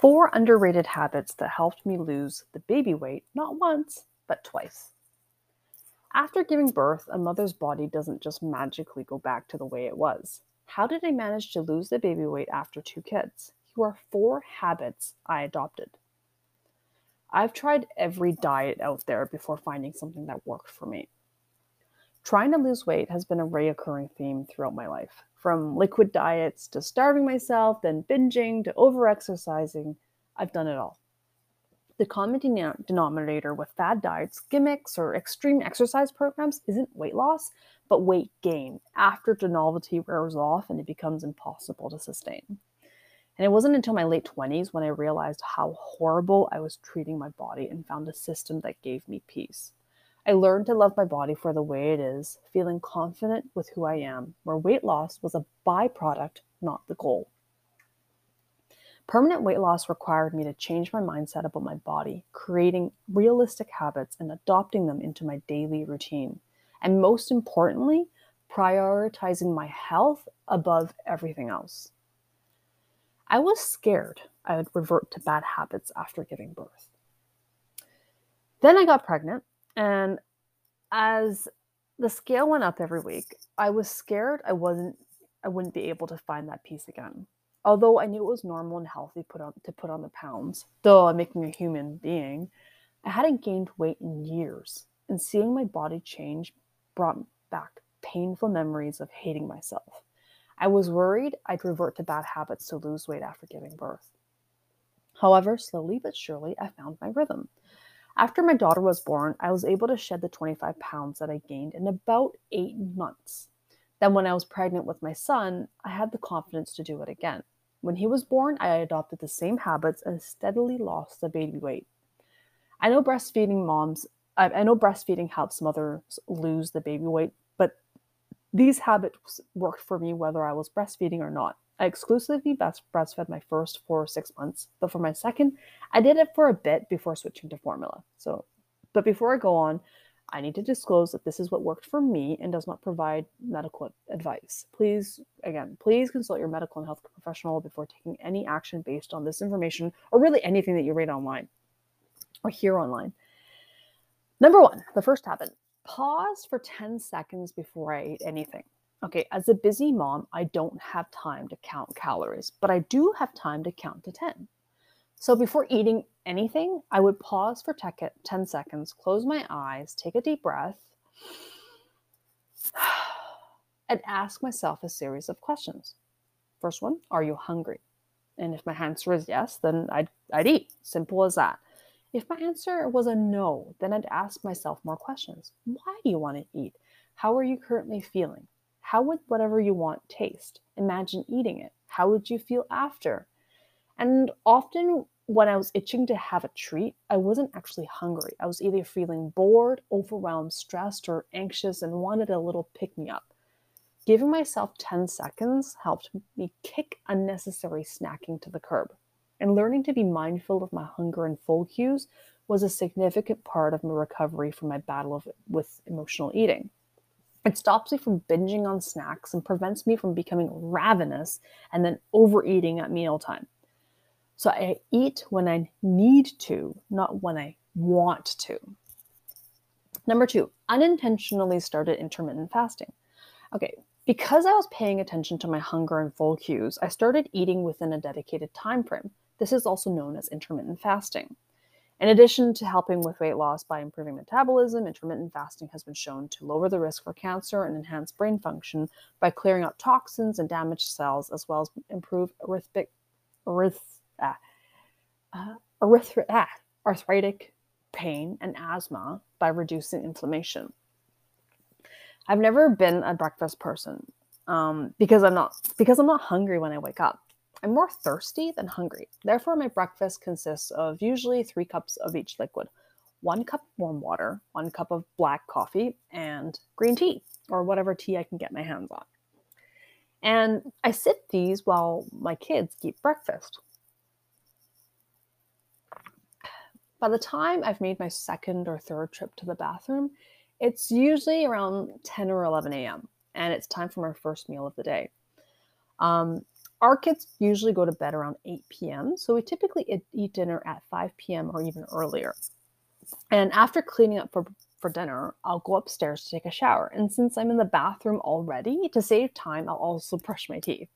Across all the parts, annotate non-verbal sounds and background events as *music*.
Four underrated habits that helped me lose the baby weight not once, but twice. After giving birth, a mother's body doesn't just magically go back to the way it was. How did I manage to lose the baby weight after two kids? Here are four habits I adopted. I've tried every diet out there before finding something that worked for me. Trying to lose weight has been a reoccurring theme throughout my life. From liquid diets to starving myself, then binging to overexercising, I've done it all. The common denominator with fad diets, gimmicks, or extreme exercise programs isn't weight loss, but weight gain after the novelty wears off and it becomes impossible to sustain. And it wasn't until my late 20s when I realized how horrible I was treating my body and found a system that gave me peace. I learned to love my body for the way it is, feeling confident with who I am, where weight loss was a byproduct, not the goal. Permanent weight loss required me to change my mindset about my body, creating realistic habits and adopting them into my daily routine. And most importantly, prioritizing my health above everything else. I was scared I would revert to bad habits after giving birth. Then I got pregnant and as the scale went up every week, I was scared I wasn't I wouldn't be able to find that peace again. Although I knew it was normal and healthy put on, to put on the pounds, though I'm making a human being, I hadn't gained weight in years, and seeing my body change brought back painful memories of hating myself. I was worried I'd revert to bad habits to lose weight after giving birth. However, slowly but surely, I found my rhythm. After my daughter was born, I was able to shed the 25 pounds that I gained in about eight months. Then, when I was pregnant with my son, I had the confidence to do it again. When he was born, I adopted the same habits and steadily lost the baby weight. I know breastfeeding moms, I know breastfeeding helps mothers lose the baby weight, but these habits worked for me whether I was breastfeeding or not. I exclusively breastfed my first four or six months, but for my second, I did it for a bit before switching to formula. So, but before I go on, I need to disclose that this is what worked for me and does not provide medical advice. Please, again, please consult your medical and health professional before taking any action based on this information or really anything that you read online or hear online. Number one, the first habit pause for 10 seconds before I eat anything. Okay, as a busy mom, I don't have time to count calories, but I do have time to count to 10. So before eating anything, I would pause for 10 seconds, close my eyes, take a deep breath, *sighs* and ask myself a series of questions. First one, are you hungry? And if my answer is yes, then I'd, I'd eat. Simple as that. If my answer was a no, then I'd ask myself more questions. Why do you want to eat? How are you currently feeling? How would whatever you want taste? Imagine eating it. How would you feel after? And often when I was itching to have a treat, I wasn't actually hungry. I was either feeling bored, overwhelmed, stressed, or anxious and wanted a little pick me up. Giving myself 10 seconds helped me kick unnecessary snacking to the curb. And learning to be mindful of my hunger and full cues was a significant part of my recovery from my battle of, with emotional eating. It stops me from binging on snacks and prevents me from becoming ravenous and then overeating at mealtime. So I eat when I need to, not when I want to. Number two, unintentionally started intermittent fasting. Okay, because I was paying attention to my hunger and full cues, I started eating within a dedicated time frame. This is also known as intermittent fasting. In addition to helping with weight loss by improving metabolism, intermittent fasting has been shown to lower the risk for cancer and enhance brain function by clearing out toxins and damaged cells, as well as improve arithmic, arith, ah, uh, ah, arthritic pain and asthma by reducing inflammation. I've never been a breakfast person um, because I'm not because I'm not hungry when I wake up. I'm more thirsty than hungry. Therefore, my breakfast consists of usually three cups of each liquid one cup of warm water, one cup of black coffee, and green tea, or whatever tea I can get my hands on. And I sip these while my kids eat breakfast. By the time I've made my second or third trip to the bathroom, it's usually around 10 or 11 a.m., and it's time for my first meal of the day. Um, Our kids usually go to bed around 8 p.m., so we typically eat dinner at 5 p.m. or even earlier. And after cleaning up for, for dinner, I'll go upstairs to take a shower. And since I'm in the bathroom already, to save time, I'll also *laughs* brush my teeth.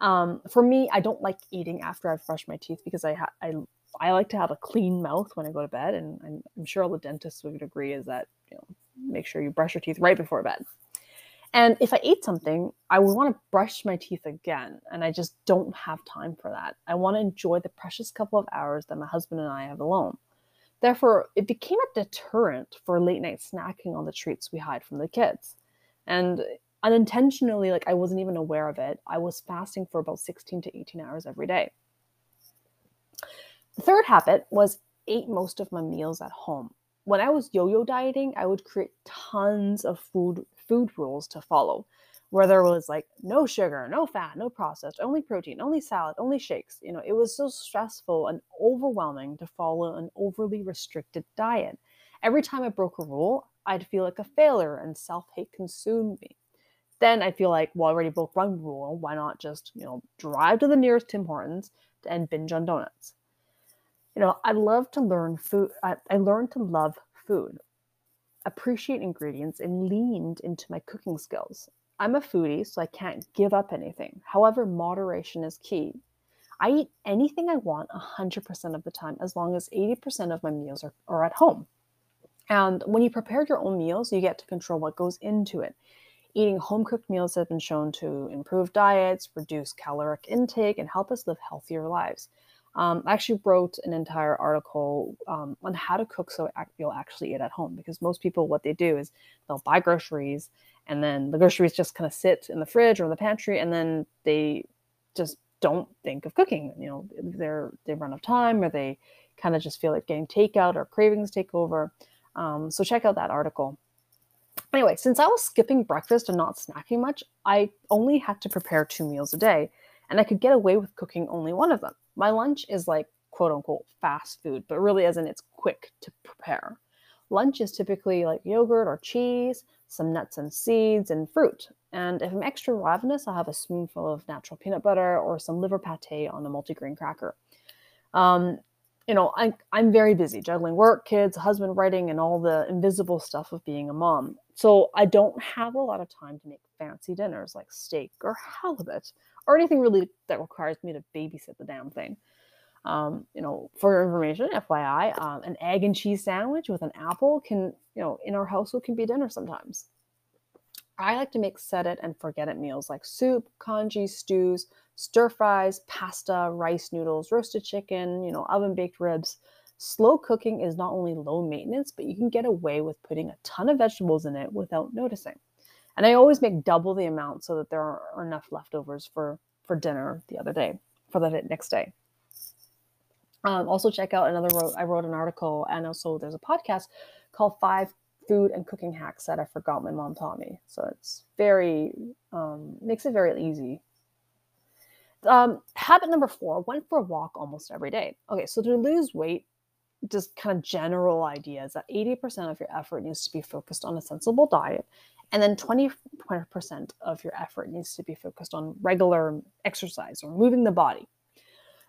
Um, for me, I don't like eating after I've brushed my teeth because I, ha- I I like to have a clean mouth when I go to bed, and I'm, I'm sure all the dentists would agree is that you know make sure you brush your teeth right before bed. And if I ate something, I would want to brush my teeth again. And I just don't have time for that. I want to enjoy the precious couple of hours that my husband and I have alone. Therefore, it became a deterrent for late night snacking on the treats we hide from the kids. And unintentionally, like I wasn't even aware of it, I was fasting for about 16 to 18 hours every day. The third habit was ate most of my meals at home. When I was yo-yo dieting, I would create tons of food food rules to follow where there was like no sugar, no fat, no processed, only protein, only salad, only shakes. You know, it was so stressful and overwhelming to follow an overly restricted diet. Every time I broke a rule, I'd feel like a failure and self hate consumed me. Then I feel like, well, I already broke one rule. Why not just, you know, drive to the nearest Tim Hortons and binge on donuts? Know, I love to learn food. I, I learned to love food appreciate ingredients and leaned into my cooking skills. I'm a foodie, so I can't give up anything. However, moderation is key. I eat anything I want 100% of the time, as long as 80% of my meals are, are at home. And when you prepare your own meals, you get to control what goes into it. Eating home cooked meals has been shown to improve diets, reduce caloric intake, and help us live healthier lives. Um, I actually wrote an entire article um, on how to cook so you'll actually eat at home because most people, what they do is they'll buy groceries and then the groceries just kind of sit in the fridge or the pantry and then they just don't think of cooking. You know, they're they run out of time or they kind of just feel like getting takeout or cravings take over. Um, so check out that article. Anyway, since I was skipping breakfast and not snacking much, I only had to prepare two meals a day, and I could get away with cooking only one of them. My lunch is like quote unquote fast food, but really isn't. it's quick to prepare. Lunch is typically like yogurt or cheese, some nuts and seeds, and fruit. And if I'm extra ravenous, I'll have a spoonful of natural peanut butter or some liver pate on a multigrain cracker. Um, you know, I, I'm very busy juggling work, kids, husband, writing, and all the invisible stuff of being a mom. So I don't have a lot of time to make fancy dinners like steak or halibut or anything really that requires me to babysit the damn thing. Um, you know, for information, FYI, um, an egg and cheese sandwich with an apple can, you know, in our household can be dinner sometimes. I like to make set it and forget it meals like soup, congee, stews, stir fries, pasta, rice noodles, roasted chicken, you know, oven baked ribs. Slow cooking is not only low maintenance, but you can get away with putting a ton of vegetables in it without noticing. And I always make double the amount so that there are enough leftovers for for dinner the other day, for the next day. Um, also check out another I wrote an article and also there's a podcast called Five Food and Cooking Hacks that I forgot my mom taught me. So it's very um, makes it very easy. Um, habit number four: went for a walk almost every day. Okay, so to lose weight, just kind of general ideas that 80% of your effort needs to be focused on a sensible diet and then 20% of your effort needs to be focused on regular exercise or moving the body.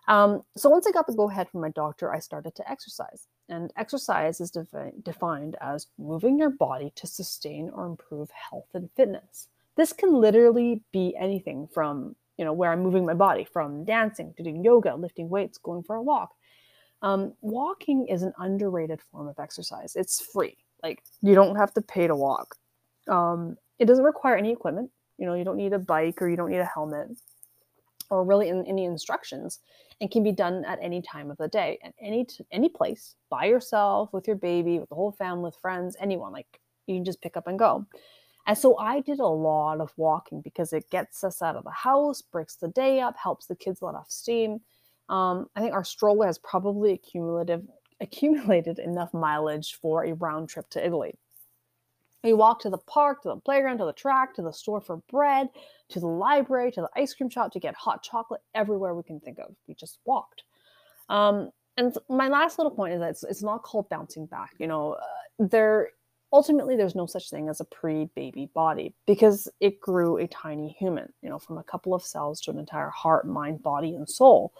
Um, so once I got the go ahead from my doctor, I started to exercise. And exercise is defi- defined as moving your body to sustain or improve health and fitness. This can literally be anything from, you know, where I'm moving my body, from dancing to doing yoga, lifting weights, going for a walk. Um, walking is an underrated form of exercise. It's free. Like you don't have to pay to walk. Um, it doesn't require any equipment. You know, you don't need a bike or you don't need a helmet or really in, any instructions and can be done at any time of the day at any t- any place by yourself with your baby with the whole family with friends anyone like you can just pick up and go and so i did a lot of walking because it gets us out of the house breaks the day up helps the kids let off steam um, i think our stroller has probably accumulative accumulated enough mileage for a round trip to italy we walked to the park, to the playground, to the track, to the store for bread, to the library, to the ice cream shop to get hot chocolate, everywhere we can think of. We just walked. Um, and my last little point is that it's, it's not called bouncing back. You know, uh, there ultimately there's no such thing as a pre-baby body because it grew a tiny human you know from a couple of cells to an entire heart mind body and soul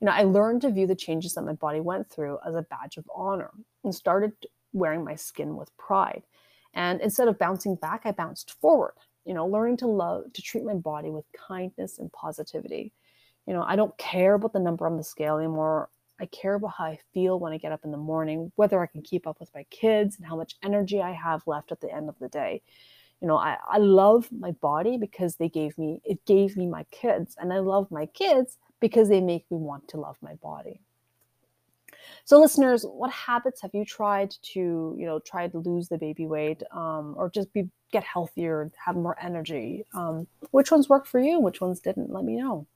you know i learned to view the changes that my body went through as a badge of honor and started wearing my skin with pride and instead of bouncing back i bounced forward you know learning to love to treat my body with kindness and positivity you know i don't care about the number on the scale anymore I care about how I feel when I get up in the morning, whether I can keep up with my kids and how much energy I have left at the end of the day. You know, I, I love my body because they gave me, it gave me my kids. And I love my kids because they make me want to love my body. So, listeners, what habits have you tried to, you know, try to lose the baby weight, um, or just be get healthier, have more energy? Um, which ones worked for you? Which ones didn't? Let me know.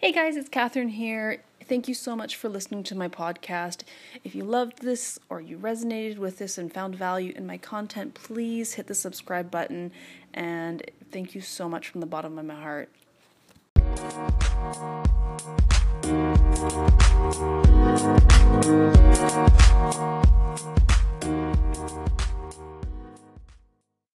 Hey guys, it's Catherine here. Thank you so much for listening to my podcast. If you loved this or you resonated with this and found value in my content, please hit the subscribe button. And thank you so much from the bottom of my heart.